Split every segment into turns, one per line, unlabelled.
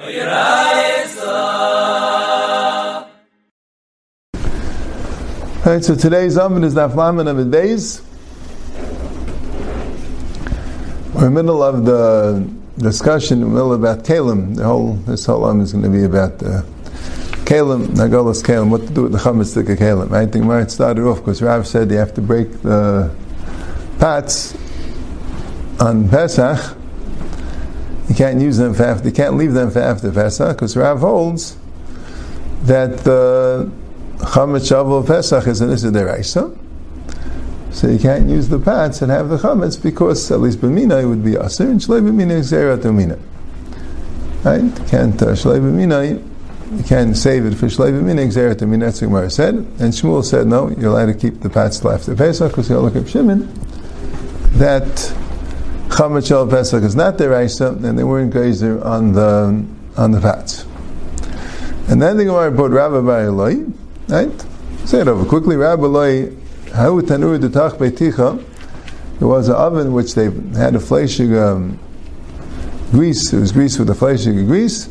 Alright, so today's oven is Naflaman of the days. We're in the middle of the discussion, in the middle about Kalim. The whole this whole oven is going to be about the Kalim, Nagolas Kalim, what to do with the Chametz Kalim. I think where it started off because Rav said you have to break the pots on Pesach. You can't use them for after, you can't leave them for after Pesach because Rav holds that the chametz shavu Pesach is an Issa. So you can't use the pots and have the chametz because at least b'mina it would be aser and shlei b'mina is mina. Right? Can't uh, shlei b'mina. You can't save it for shlei b'mina xerat mina. That's what said. And Shmuel said no. You're allowed to keep the pots left after Pesach because you look at Shimon that chametz shavu Pesach is not deraisa and they weren't geyser on the on the pots. And then the Gemara put Rabbi Eloi. Right? Say it over quickly. Rabbi Loi, how tanur detach beiticha. There was an oven which they had a fleshig um, grease. It was grease with a fleshig grease.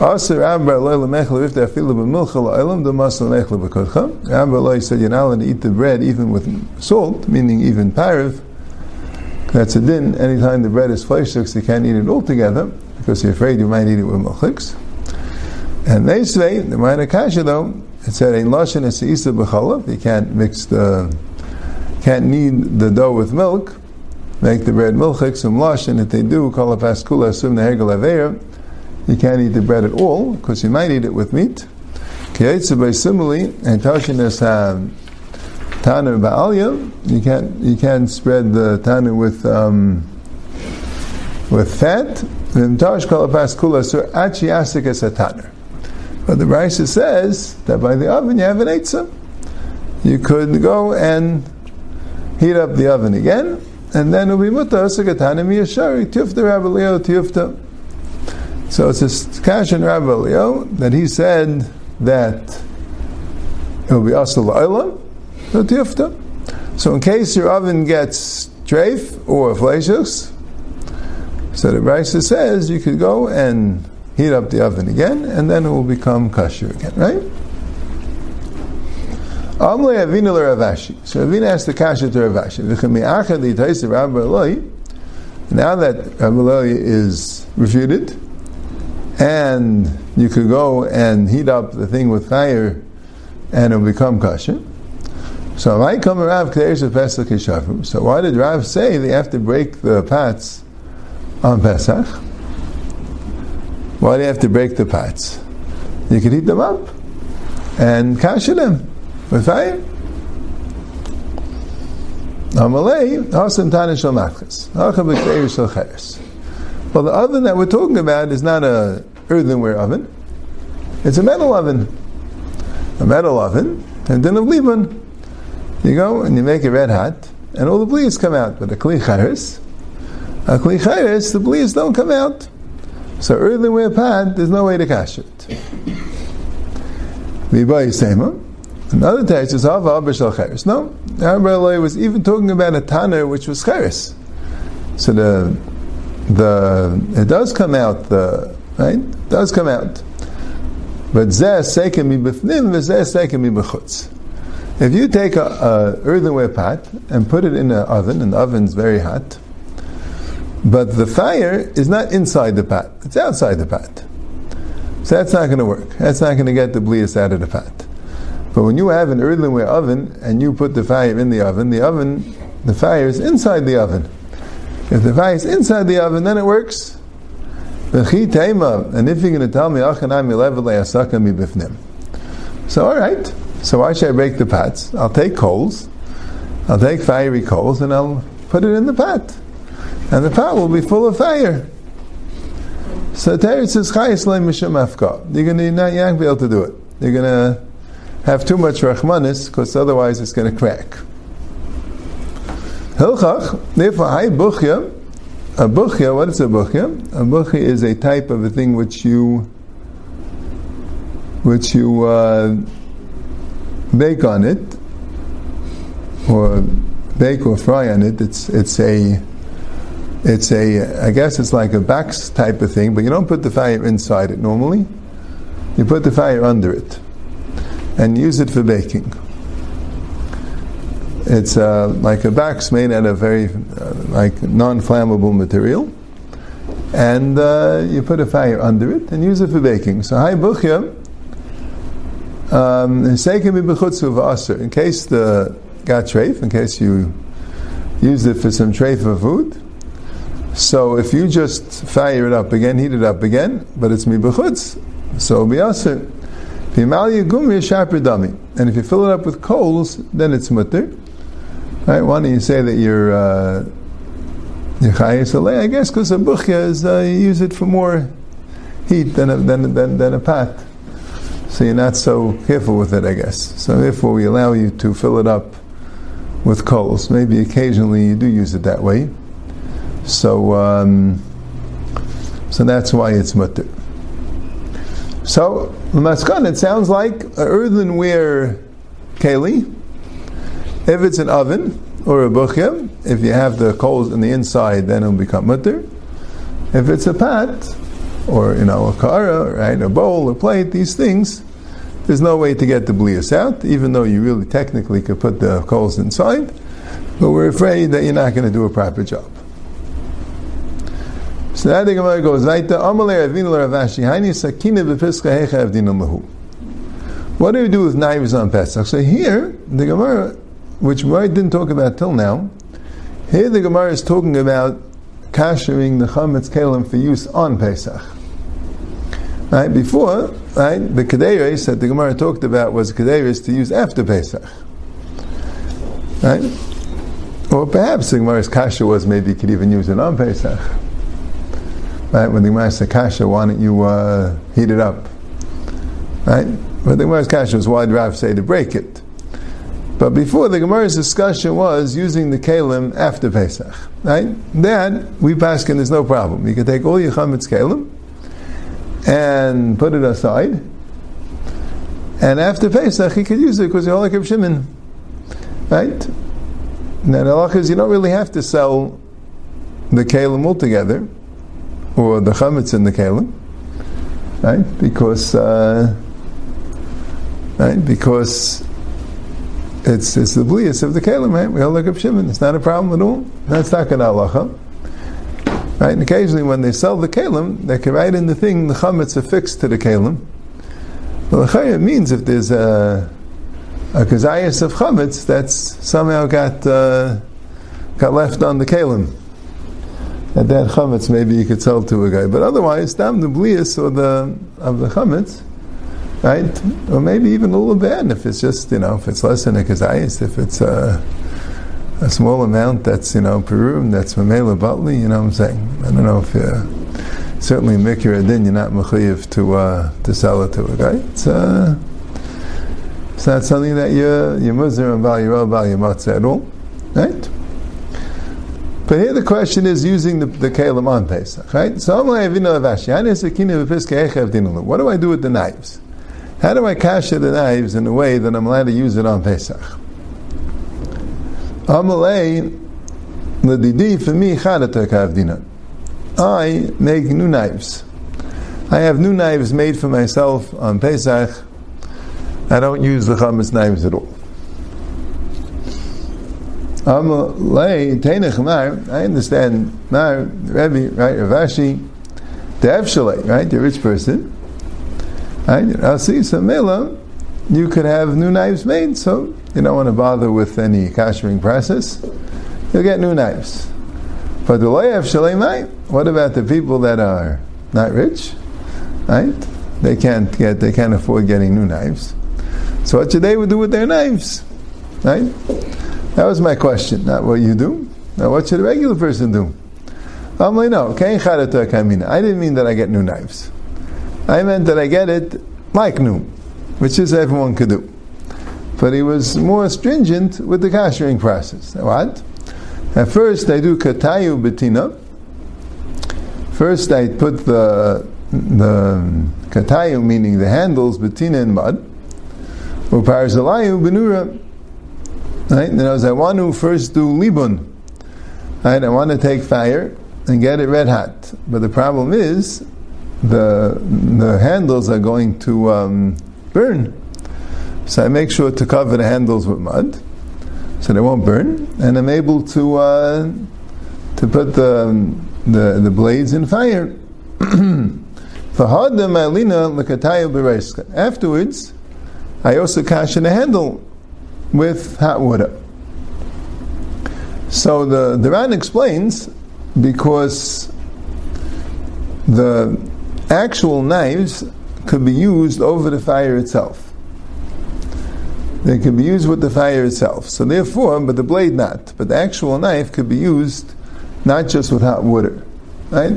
Also, Rabbi Loi lemechel if they feel b'milcha la'ilam the masal lemechel b'kodcha. Rabbi Loi said you're not allowed to eat the bread even with salt, meaning even parav. That's a din. Anytime the bread is fleshig, you can't eat it all together because you're afraid you might eat it with milchiks. And they say the minor kasha though it said in lashon is isa b'chalav. You can't mix the, can't knead the dough with milk. Make the bread milchik some lashon. If they do, call it paskula assume the hegel aveir. You can't eat the bread at all because you might eat it with meat. Kiyetza by simile and tashin is um, tanu ba'alya. You can't you can't spread the tanu with um, with fat. But the Brisa says that by the oven you have an eitzah. You could go and heat up the oven again, and then it'll be mutar sakatana miyashari Leo. So it's a kash in Rabbi Leo that he said that it will be asal oilam, no tufta. So in case your oven gets treif or fleshus, so the Brisa says you could go and heat up the oven again, and then it will become kosher again, right? Amle Avina Rav Ashi. So Avina asked the kasha to Rav Ashi. Now that Rabbi is refuted, and you could go and heat up the thing with fire, and it will become kosher. So I come around Pesach So why did Rav say they have to break the pots on Pesach? Why do you have to break the pots? You could heat them up and kasha them with fire. Well, the oven that we're talking about is not a earthenware oven; it's a metal oven. A metal oven, and then a limon. You go and you make it red hot, and all the bleeds come out. But a kli chayres, a kli chayres, the bleeds don't come out. So earthenware pot, there's no way to cash it. Another text is Hava B'Shal Cheres. No, Rabbi was even talking about a tanner which was Cheres. So the the it does come out the right it does come out, but Zeh Seikem Mibifnim v'Zeh Seikem Mibachutz. If you take a, earthenware pot and put it in an oven, and the oven's very hot, but the fire is not inside the pot, it's outside the pot. So that's not going to work. That's not going to get the blias out of the pot. But when you have an earthenware oven and you put the fire in the oven, the oven, the fire is inside the oven. If the fire is inside the oven, then it works. And if you're going to tell me, so all right. So why should I break the pots? I'll take coals, I'll take fiery coals, and I'll put it in the pot and the pot will be full of fire. So Teretz says, Chayis Mishum Afka. You're going to not young be able to do it. You're going to have too much Rachmanis, because otherwise it's going to crack. Hilchach, therefore, Hay Buchya, a Buchya, what is a Buchya? A Buchya is a type of a thing which you which you uh, bake on it, or bake or fry on it. It's it's a It's a, I guess it's like a box type of thing, but you don't put the fire inside it normally. You put the fire under it and use it for baking. It's uh, like a box made out of very uh, like non-flammable material, and uh, you put a fire under it and use it for baking. So, hi buchya. Um, in case the got treif, in case you use it for some treif of food. So if you just fire it up again, heat it up again, but it's mibachutz, so biaser. And if you fill it up with coals, then it's mutter. Right? Why don't you say that you're uh, I guess because a buchya is uh, you use it for more heat than a, than, than, than a pot. So you're not so careful with it, I guess. So therefore, we allow you to fill it up with coals. Maybe occasionally you do use it that way. So, um, so that's why it's mutter. So, maskan, it sounds like an earthenware keli. If it's an oven or a buchya, if you have the coals in the inside, then it'll become mutter. If it's a pat, or you know, a kara, right, a bowl, a plate, these things, there's no way to get the blias out, even though you really technically could put the coals inside. But we're afraid that you're not going to do a proper job. So that the Gemara goes weiter. What do we do with knives on Pesach? So here, the Gemara, which we didn't talk about till now, here the Gemara is talking about kashering the chametz kelim for use on Pesach. Right before, right, the kederis that the Gemara talked about was kederis to use after Pesach. Right, or perhaps the Gemara's kasha was maybe you could even use it on Pesach. Right? When the Gemara said kasha, why don't you uh, heat it up? Right? But the Gemara's kasha was why did Rav say to break it? But before the Gemara's discussion was using the kalim after Pesach. Right? Then we pass and there's no problem. You can take all your chametz kalim and put it aside. And after Pesach, he could use it because you're like Shimon. Right? Now the halach is you don't really have to sell the kalim altogether or the chametz in the kalim, right? Because uh, right because it's it's the blias of the kalim, right? We all look up Shimon. It's not a problem at all. That's not an halacha. Right? And occasionally when they sell the kalim, they can write in the thing the chametz affixed to the kalim. Well, it means if there's a a kazayas of chametz that's somehow got uh, got left on the kalim at that chametz, maybe you could sell to a guy. But otherwise, dam the blias or the of the chametz, right? Or maybe even a little bit. If it's just you know, if it's less than a kazayis, if it's a, a small amount that's you know perum, that's mamela batli. You know what I'm saying? I don't know if you certainly mikra din you're not mechayiv to uh, to sell it to a guy. It's uh, it's not something that you you muzir and value value matzah at all, right? But here the question is using the, the kelim on Pesach, right? So what do I do with the knives? How do I cash the knives in a way that I'm allowed to use it on Pesach? For me I make new knives. I have new knives made for myself on Pesach. I don't use the chametz knives at all. I understand now, Rebbe, right, Rav Ashi, the Evshalei, right, the rich person, right, I'll see some Mela, you could have new knives made, so you don't want to bother with any kashering process, you'll get new knives. But the Loyev Shalei what about the people that are not rich, right? They can't get, they can't afford getting new knives. So what should they do with their knives, right? That was my question, not what you do. Now, what should a regular person do? I'm like, no, I didn't mean that I get new knives. I meant that I get it like new, which is everyone could do. But he was more stringent with the kashering process. What? At first, I do katayu betina. First, I put the the katayu, meaning the handles, betina in mud. Uparzalayu benura. Right? Other words, I want to first do libun. Right? I want to take fire and get it red hot. But the problem is, the the handles are going to um, burn. So I make sure to cover the handles with mud, so they won't burn, and I'm able to uh, to put the, the the blades in fire. Afterwards, I also caution the handle with hot water. So the, the Ran explains because the actual knives could be used over the fire itself. They can be used with the fire itself. So therefore, but the blade not. But the actual knife could be used not just with hot water. Right?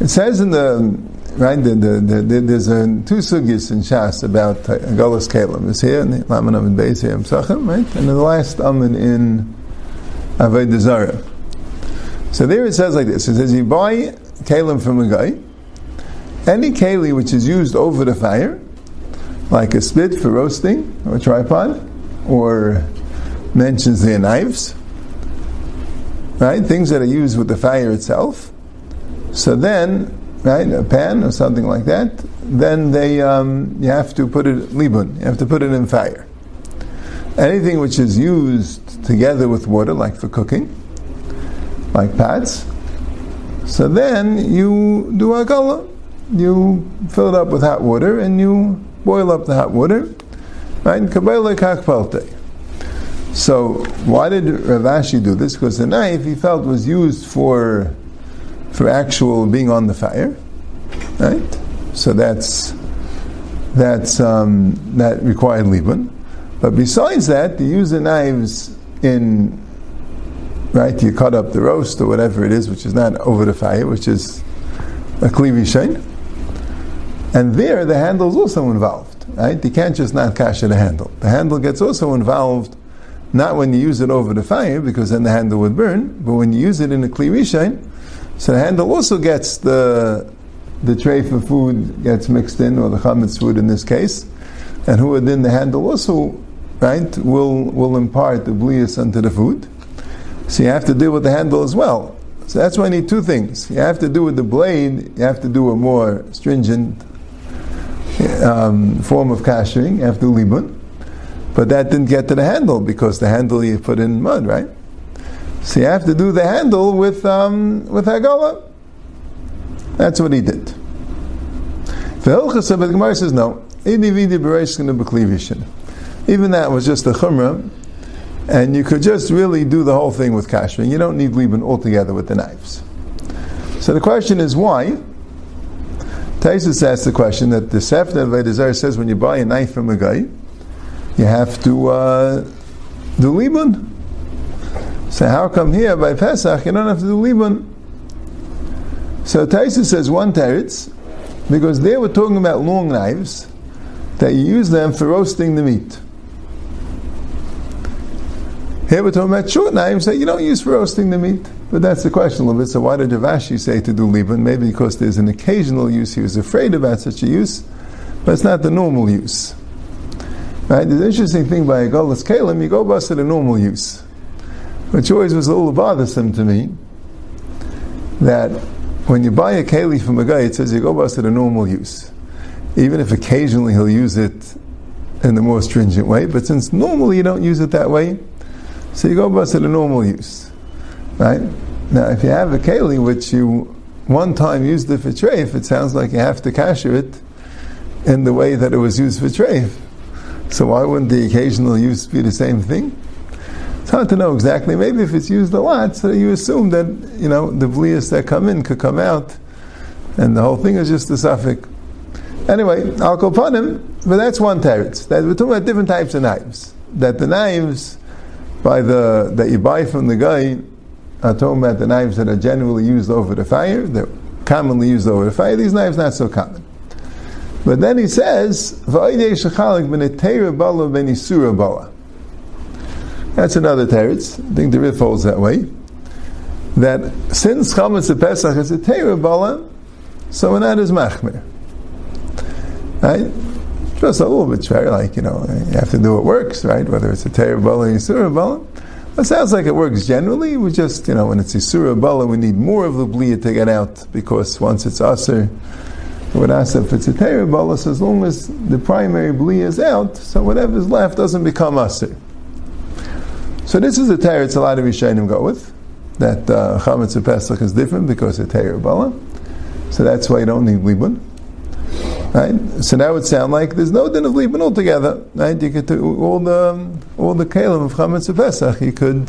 It says in the right the, the, the, there's a, two sugis in Shas about uh, Golas Kalim. Is here in the Laman Amin Beis here in Psachim, right? And the last Amin in Avodah. So there it says like this. It says you buy kalim from a guy. Any keli which is used over the fire, like a spit for roasting or a tripod, or mentions their knives, right? Things that are used with the fire itself. So then, right, a pan or something like that, then they um, you have to put it libun. You have to put it in fire. Anything which is used together with water, like for cooking, like pads, so then you do a gala. You fill it up with hot water and you boil up the hot water. Right? So why did Rav Ashi do this? Because the knife he felt was used for for actual being on the fire, right? So that's that's um, that required libun. But besides that, to use the knives in right? You cut up the roast or whatever it is, which is not over the fire, which is a klivi And there, the handle is also involved, right? You can't just not cash the handle. The handle gets also involved, not when you use it over the fire, because then the handle would burn, but when you use it in a klivi so the handle also gets the the tray for food gets mixed in, or the chametz food in this case, and who within the handle also, right, will will impart the blias unto the food. So you have to deal with the handle as well. So that's why you need two things. You have to do with the blade, you have to do a more stringent um, form of kashering, after libun. But that didn't get to the handle because the handle you put in mud, right? So you have to do the handle with um, with hagala. That's what he did. The Gemara says no. Even that was just a chumrah and you could just really do the whole thing with kashmir. You don't need leaving altogether with the knives. So the question is why? Taisus asks the question that the Sefta of says when you buy a knife from a guy, you have to uh, do libun. So how come here by Pesach you don't have to do libun? So Taisus says one teretz, because they were talking about long knives, that you use them for roasting the meat. Here we're talking about short knives that you don't use for roasting the meat. But that's the question a little bit. So why did Rav Ashi say to do libun? Maybe because there's an occasional use. He was afraid about such a use, but it's not the normal use. Right? The interesting thing by a Golas Kalim, you go bust to the normal use. Which always was a little bothersome to me, that when you buy a keli from a guy, it says you go bust to the normal use. Even if occasionally he'll use it in the more stringent way, but since normally you don't use it that way, so you go bust it the normal use, right? Now, if you have a keli which you one time used it for treif, it sounds like you have to kasher it in the way that it was used for treif. So why wouldn't the occasional use be the same thing? It's hard to know exactly. Maybe if it's used a lot, so you assume that you know the vlias that come in could come out, and the whole thing is just a suffix. Anyway, him, but that's one teretz. That we're talking about different types of knives. That the knives by the that you buy from the guy are talking about the knives that are generally used over the fire, they're commonly used over the fire. These knives not so common. But then he says, That's another teretz. I think the Rif holds that way. That since Chametz Pesach is a Teira Bala, so we're not as. Right? Just a little bit fair, like, you know, you have to do what works, right? Whether it's a terrible or a surah It sounds like it works generally. We just, you know, when it's Isura Bala, we need more of the Bliya to get out because once it's Aser, would ask if it's a Bala, so as long as the primary Bliya is out, so whatever's left doesn't become Aser. So this is a Torah it's a lot of Rishonim go with, that uh, Chametz Pesach is different because it's Bala. So that's why you don't need Libun. Right? So that would sound like there's no din of Libun altogether. Right? You could do all the um, all the kalim of Chametz of Pesach. You could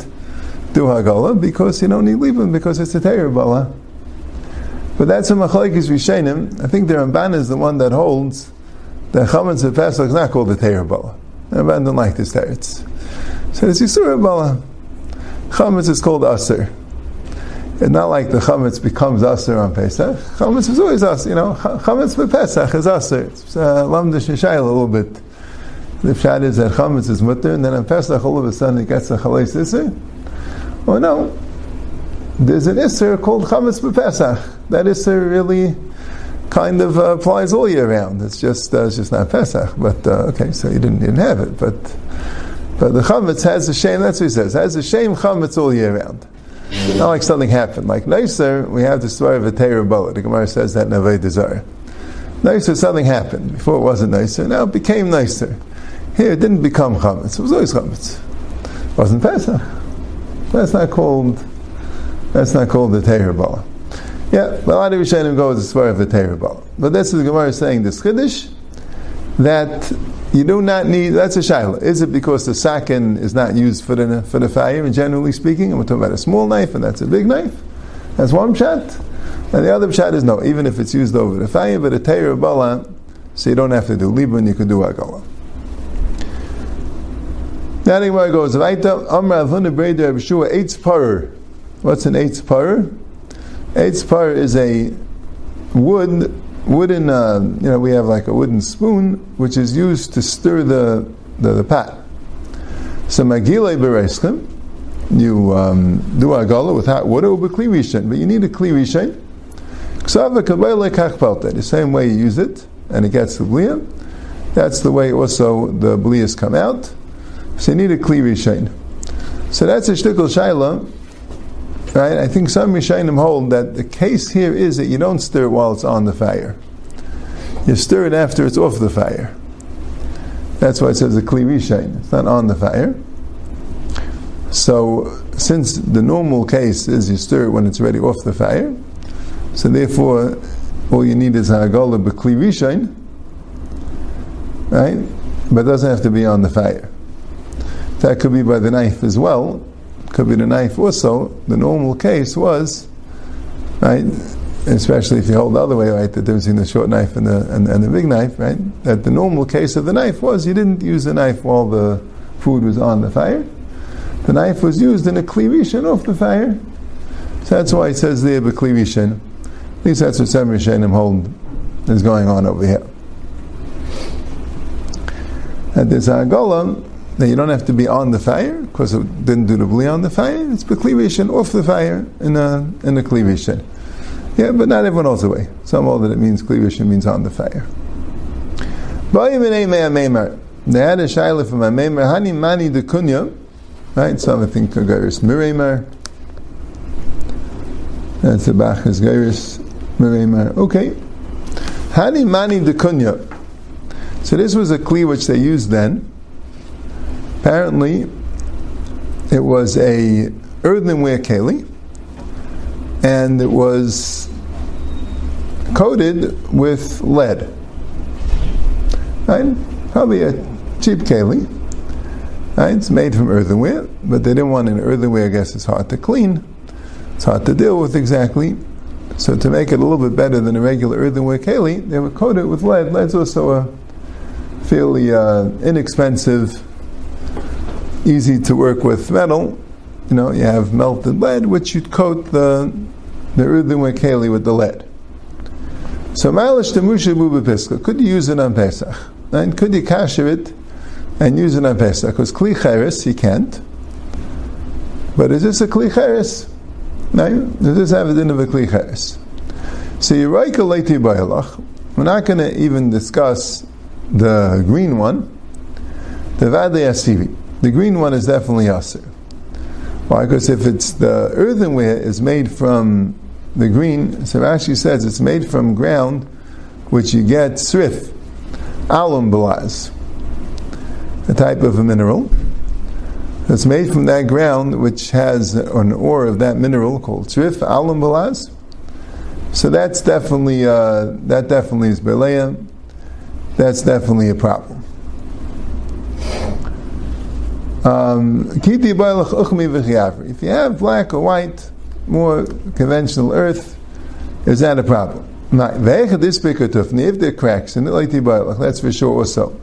do Hagala because you don't need Libun because it's a Teir But that's a Machlekes Rishonim. I think the Ramban is the one that holds that Chametz of Pesach is not called a Teir Bala. The Ramban don't like this teretz. So it's yisurabala. Chametz is called Aser. It's not like the chametz becomes aser on Pesach. Chametz is always aser. You know, chametz for Pesach is aser. It's uh, lamdish uh, a little bit. The pshat is that chametz is mutter, and then on Pesach all of a sudden it gets a chalais iser. Oh no, there's an iser called chametz for Pesach. That iser really kind of uh, applies all year round. It's just uh, it's just not Pesach. But uh, okay, so you didn't, you didn't have it, but. But the chametz has a shame. That's what he says. Has a shame chametz all year round. Not like something happened. Like nicer, we have the story of a Torah boa. The Gemara says that in Avodah Zarah. Nicer, something happened. Before it wasn't nicer, now it became nicer. Here, it didn't become chametz. It was always chametz. It wasn't Pesach. That's not called. That's not called the Torah boa. Yeah, but a lot of Rishonim go with the story of the Torah boa. But this is the Gemara saying this chiddush that you do not need, that's a shaila. Is it because the sakin is not used for the, for the fire, generally speaking, and we're talking about a small knife, and that's a big knife? That's one pshat. And the other pshat is no, even if it's used over the fire, but a teir bala, so you don't have to do libun, you could do agala. Now the Gemara goes, Vaita Amra Avuna Breder Yeshua Eitz Parer. What's an Eitz Parer? Eitz Parer is a wood wooden, uh, you know, we have like a wooden spoon which is used to stir the, the, the pot. So magile bereschim, you um, do agala with hot water with kli rishon, but you need a kli rishon. The same way you use it, and it gets the bliya, that's the way also the bliyas come out. So you need a kli. So that's a shtickle shaila Right? I think some Rishonim hold that the case here is that you don't stir it while it's on the fire. You stir it after it's off the fire. That's why it says a kli. It's not on the fire. So, since the normal case is you stir it when it's already off the fire, so therefore, all you need is a hagala b'kli rishain, right? But it doesn't have to be on the fire. That could be by the knife as well, could be the knife also. The normal case was, right, especially if you hold the other way, right, the difference between the short knife and the, and, and, the big knife, right, that the normal case of the knife was you didn't use the knife while the food was on the fire. The knife was used in a klivishan off the fire. So that's why it says there, klivishan. At least that's what some Rishonim hold is going on over here. At this Agolam, now you don't have to be on the fire because it didn't do the bli on the fire. It's beklivishin off the fire in a in the klivishin. Yeah, but not everyone knows the way. Some hold that it means klivishin means on the fire. They had a shaila from a meimer hani mani de kunya, right? Some I think gairis miremer. That's the bachas gairis miremer. Okay, hani mani de kunya. So this was a kli which they used then. Apparently, it was a earthenware keli, and it was coated with lead. Right? Probably a cheap keli. Right? It's made from earthenware, but they didn't want an earthenware. I guess it's hard to clean. It's hard to deal with exactly. So to make it a little bit better than a regular earthenware keli, they would coat it with lead. Lead's also a fairly uh, inexpensive easy to work with metal. You know, you have melted lead, which you'd coat the the keli with the lead. So malish temusha buba Could you use it on Pesach? And could you kasher it and use it on Pesach? Because kli cheres he can't. But is this a kli cheres? No, does this have a din of a kli cheres? So you write a leiti We're not going to even discuss the green one. The vade asivi. The green one is definitely Aser. Why? Because if it's the earthenware is made from the green, so Rashi says it's made from ground which you get srif, alum balaz, a type of a mineral. It's made from that ground which has an ore of that mineral called srif, alum balaz. So that's definitely uh, that definitely is belaya. That's definitely a problem. Um, if you have black or white, more conventional earth, is that a problem? If there are cracks, and that's for sure also.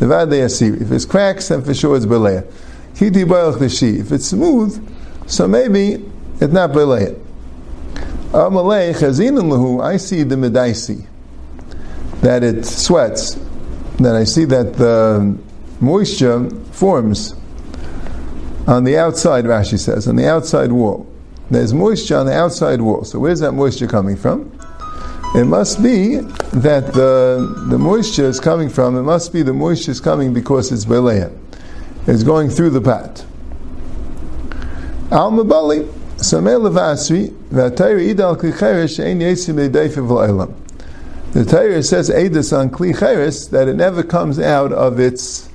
If it's cracks, then for sure it's belaya. If it's smooth, so maybe it's not belaya. I see the medaisi, that it sweats, that I see that the moisture forms on the outside, Rashi says, on the outside wall. There's moisture on the outside wall. So where's that moisture coming from? It must be that the, the moisture is coming from, it must be the moisture is coming because it's Belea. It's going through the pot. Al Mabali, Idal Ein Yesim. The Torah says Edis on Kli that it never comes out of its.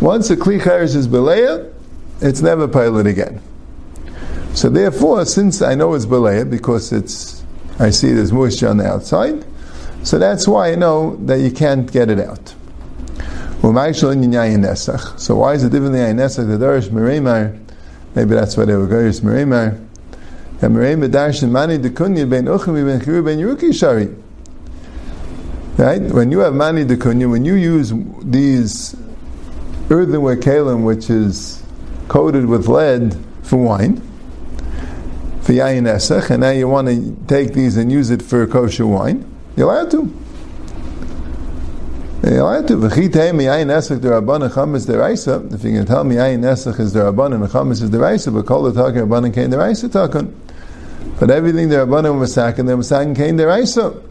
Once a Kli is Belea, it's never pilot again. So therefore, since I know it's belaya because it's, I see there's moisture on the outside, so that's why I know that you can't get it out. So why is it different than Nesach? The Darish Meremar, maybe that's why they were Darish Meremar. Right? When you have Mani Dekunya, when you use these earthenware kalim, which is coated with lead for wine, for yayin esach, and now you want to take these and use it for kosher wine, you're allowed to. You're allowed to. If you can tell me yayin esach is the rabban and chametz is the raisa, but kol the taken rabban came the raisa taken. But everything the rabban was sacking, the masakin came the raisa.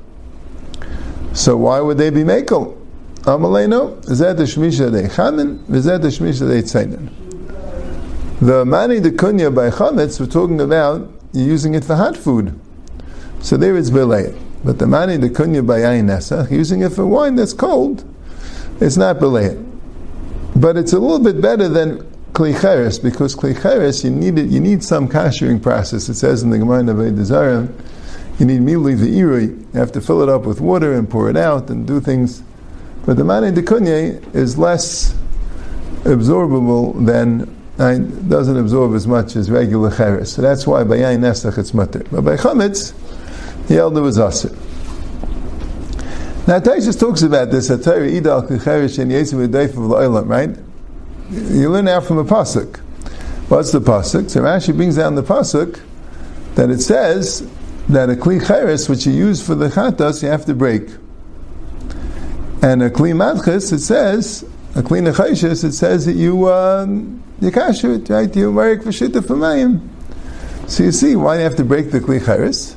So why would they be makel? Amalei no. Zed the shmisha de chamin, v'zed the shmisha de tzainin. The mani de kunya by chametz, we're talking about using it for hot food. So there is belay. But the mani de kunya by ayin using it for wine that's cold, it's not belay. But it's a little bit better than klicheres because klicheres you need it, you need some kashering process. It says in the Gemara Navei Zara, you need immediately the irui. You have to fill it up with water and pour it out and do things. But the mani de kunya is less absorbable than doesn't absorb as much as regular cheres. So that's why by yain nesach it's mutter. But by chametz, the elder was asir. Now Taishas talks about this at Torah idal cheres and yesim v'deif of la'olam, right? You learn out from a pasuk. What's the pasuk? So Rashi brings down the pasuk that it says that a kli cheres which you use for the chatas you have to break, and a kli madchis it says a kli nechayshis it says that you. Um, you kasher it, right? You marik v'shita f'mayim. So you see, why do you have to break the kli charis?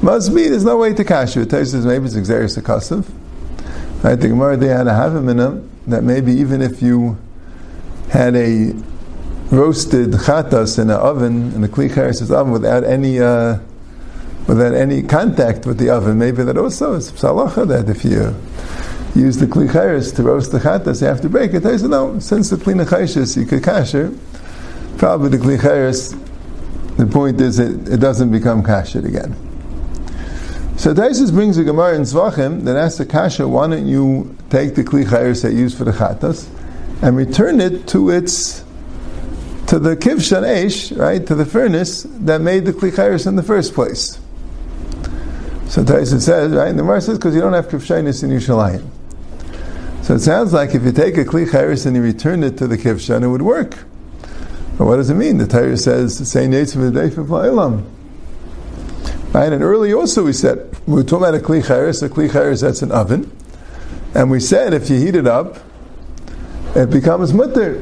Must be, there's no way to kasher it. Taisa maybe it's exeris akasav. I think Gemara they had a havamina that maybe even if you had a roasted chatas in an oven, in a kli charis oven, without any uh, without any contact with the oven, maybe that also is psalacha that if you use the kli to roast the chatas, you have to break it. I no, since the kli chayres you could kasher, probably the kli the point is it, it doesn't become kasher again. So Taisus brings a Gemara in Zvachim that asks the kasha, why don't you take the kli that you use for the chatas and return it to its to the kivshan esh, right, to the furnace that made the kli in the first place. So Taisus says, right, and the Gemara says because you don't have kivshanis in Yerushalayim. So it sounds like if you take a kli chayris and you return it to the kivshan, it would work. But what does it mean? The Torah says, "Say v'deifav Right, and earlier also we said we were talking about a kli chayris. A kli chayris that's an oven, and we said if you heat it up, it becomes mutter.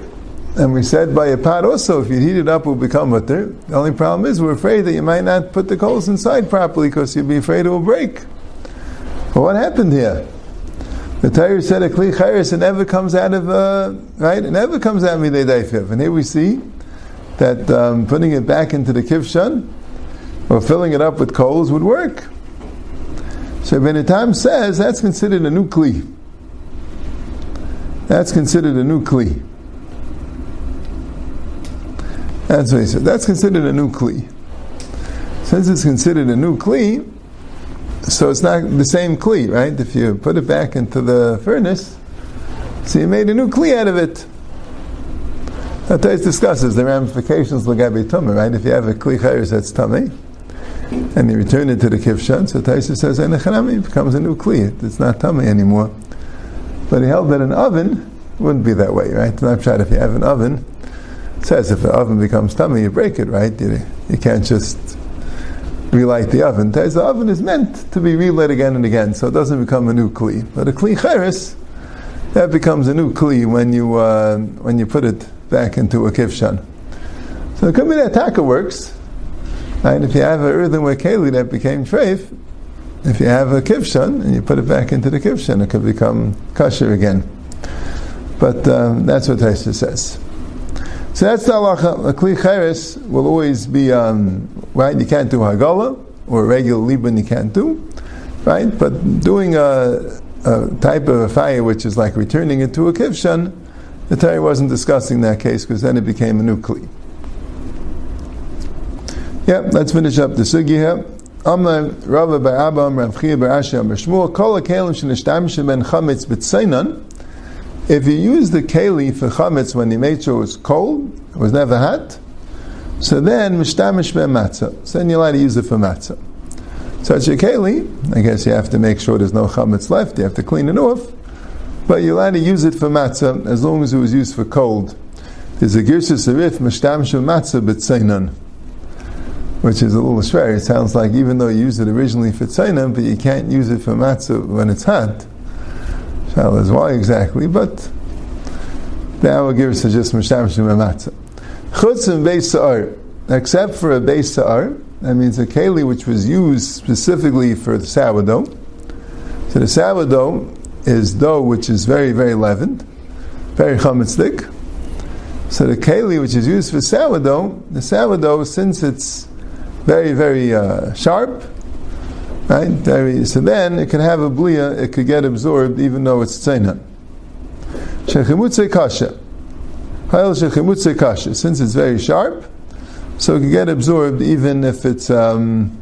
And we said by a pot also, if you heat it up, it will become mutter. The only problem is we're afraid that you might not put the coals inside properly because you'll be afraid it will break. But what happened here? The Torah said a kli chayris, it never comes out of uh, right. It never comes out of midei daifiv. And here we see that um, putting it back into the kivshan or filling it up with coals would work. So Benatam says that's considered a new kli. That's considered a new kli. That's what he said. That's considered a new kli. Since it's considered a new kli, so it's not the same kli, right? If you put it back into the furnace, so you made a new kli out of it. That Tais discusses the ramifications lagabi tumah, right? If you have a kli chayres that's tummy, and you return it to the kivshan, so Taisa says enechanami becomes a new kli. It's not tummy anymore. But he held that an oven wouldn't be that way, right? Not if you have an oven, says if the oven becomes tummy, you break it, right? You, you can't just relight the oven. The oven is meant to be relit again and again, so it doesn't become a new kli. But a kli cheres, that becomes a new kli when you uh, when you put it back into a kivshan. So it could be that taka works. Right? If you have an earthenware keli that became treif, if you have a kivshan and you put it back into the kivshan, it could become kosher again. But um, that's what Taisa says. So that's the halacha. A kli cheres will always be um, right. You can't do hagala or regular libun. You can't do right. But doing a, a, type of a fire which is like returning it to a kivshan, the Torah wasn't discussing that case because then it became a new kli. Yeah, let's finish up the sugi here. Amar Rava bar Abba Rav Chia bar Ashi Amar Shmuel Kol HaKelim Shenishtam Ben Chametz B'Tzeinan if you use the keli for chametz when sure it was cold, it was never hot, so then mishtamish matzah. So then you're allowed to use it for matzah. Such a keli, I guess you have to make sure there's no chametz left. You have to clean it off, but you're allowed to use it for matzah as long as it was used for cold. There's a girsa serif mishtamish matzah b'tzeinan, which is a little strange. It sounds like even though you used it originally for tzeinan, but you can't use it for matzah when it's hot. Shaila is why exactly, but the will give us just Mishamshim Matzah. Chutz and Beis except for a Beis Sa'ar, that means a keli which was used specifically for the sourdough. So the sourdough is dough which is very, very leavened, very chametzik. So the keli which is used for sourdough, the sourdough, since it's very, very uh, sharp, Right? So then it can have a blia, it could get absorbed even though it's tzeinan. Shechimutze kasha. Ha'il shechimutze kasha. Since it's very sharp, so it can get absorbed even if it's um,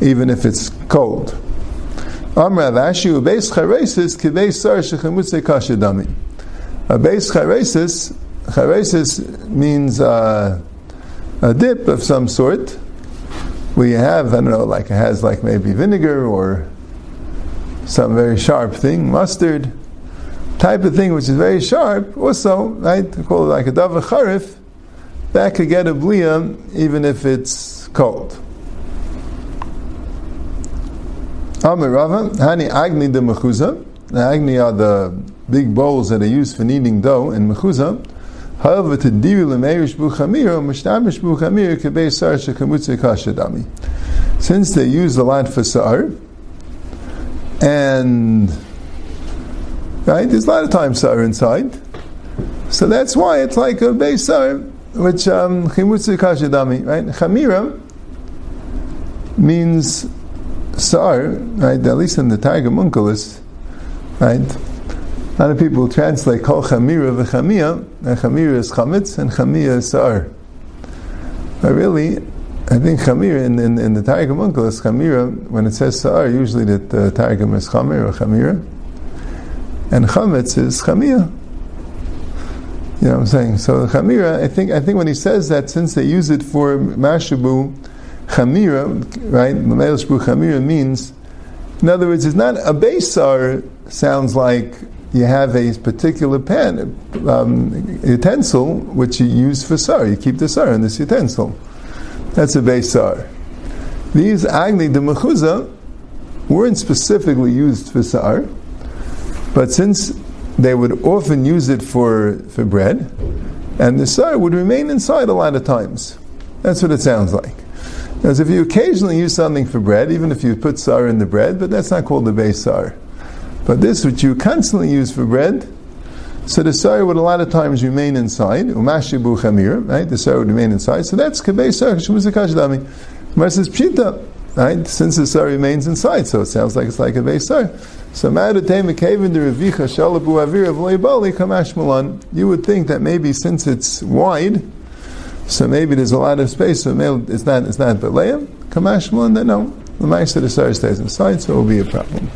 even if it's cold. Amrav Ashi ubeis charesis kibei sar shechimutze kasha dami. A base charesis, charesis means uh, a dip of some sort you have, I don't know, like it has like maybe vinegar or some very sharp thing, mustard type of thing which is very sharp, also, right, we call it like a dava charif, that could get a blia even if it's cold. Amir Rava, Hani Agni de Mechuza. The Agni are the big bowls that are used for kneading dough in Mechuza. However, to diru lemeirish buchamir, mishtamish buchamir kebei sar shekamutze kashadami. Since they use the lot for sar, and right, there's a lot of times sar inside, so that's why it's like a beisar, which um, kashadami, right? Chamira means sar, right? At least in the Targum Onkelos, right? A lot of people translate kol chamira v'chamia, and chamira is chametz, and chamia is sa'ar. But really, I think chamira in, in, in the Targum Uncle is chamira, when it says sa'ar, usually that the Targum is chamir or chamira, and chametz is chamia. You know what I'm saying? So chamira, I think, I think when he says that, since they use it for mashabu, chamira, right? Lamel chamira means, in other words, it's not a basar sounds like you have a particular pan, um, utensil which you use for sar. You keep the sar in this utensil. That's a base sar. These agni de mechuza weren't specifically used for sar, but since they would often use it for, for bread, and the sar would remain inside a lot of times. That's what it sounds like. As if you occasionally use something for bread, even if you put sar in the bread, but that's not called the base sar. But this, which you constantly use for bread, So the sar would a lot of times remain inside. Umashibu chamir, right? The sar would remain inside. So that's kabei sar shmuzikash dami. Pshita, right? Since the sar remains inside, so it sounds like it's like a base sar. So ma'adatei mekavin the revicha shalabu avir of leibali kamash malan. You would think that maybe since it's wide, so maybe there's a lot of space. So it's not it's not beleim kamash malan. That no, the ma'aser the sar stays inside, so it will be a problem.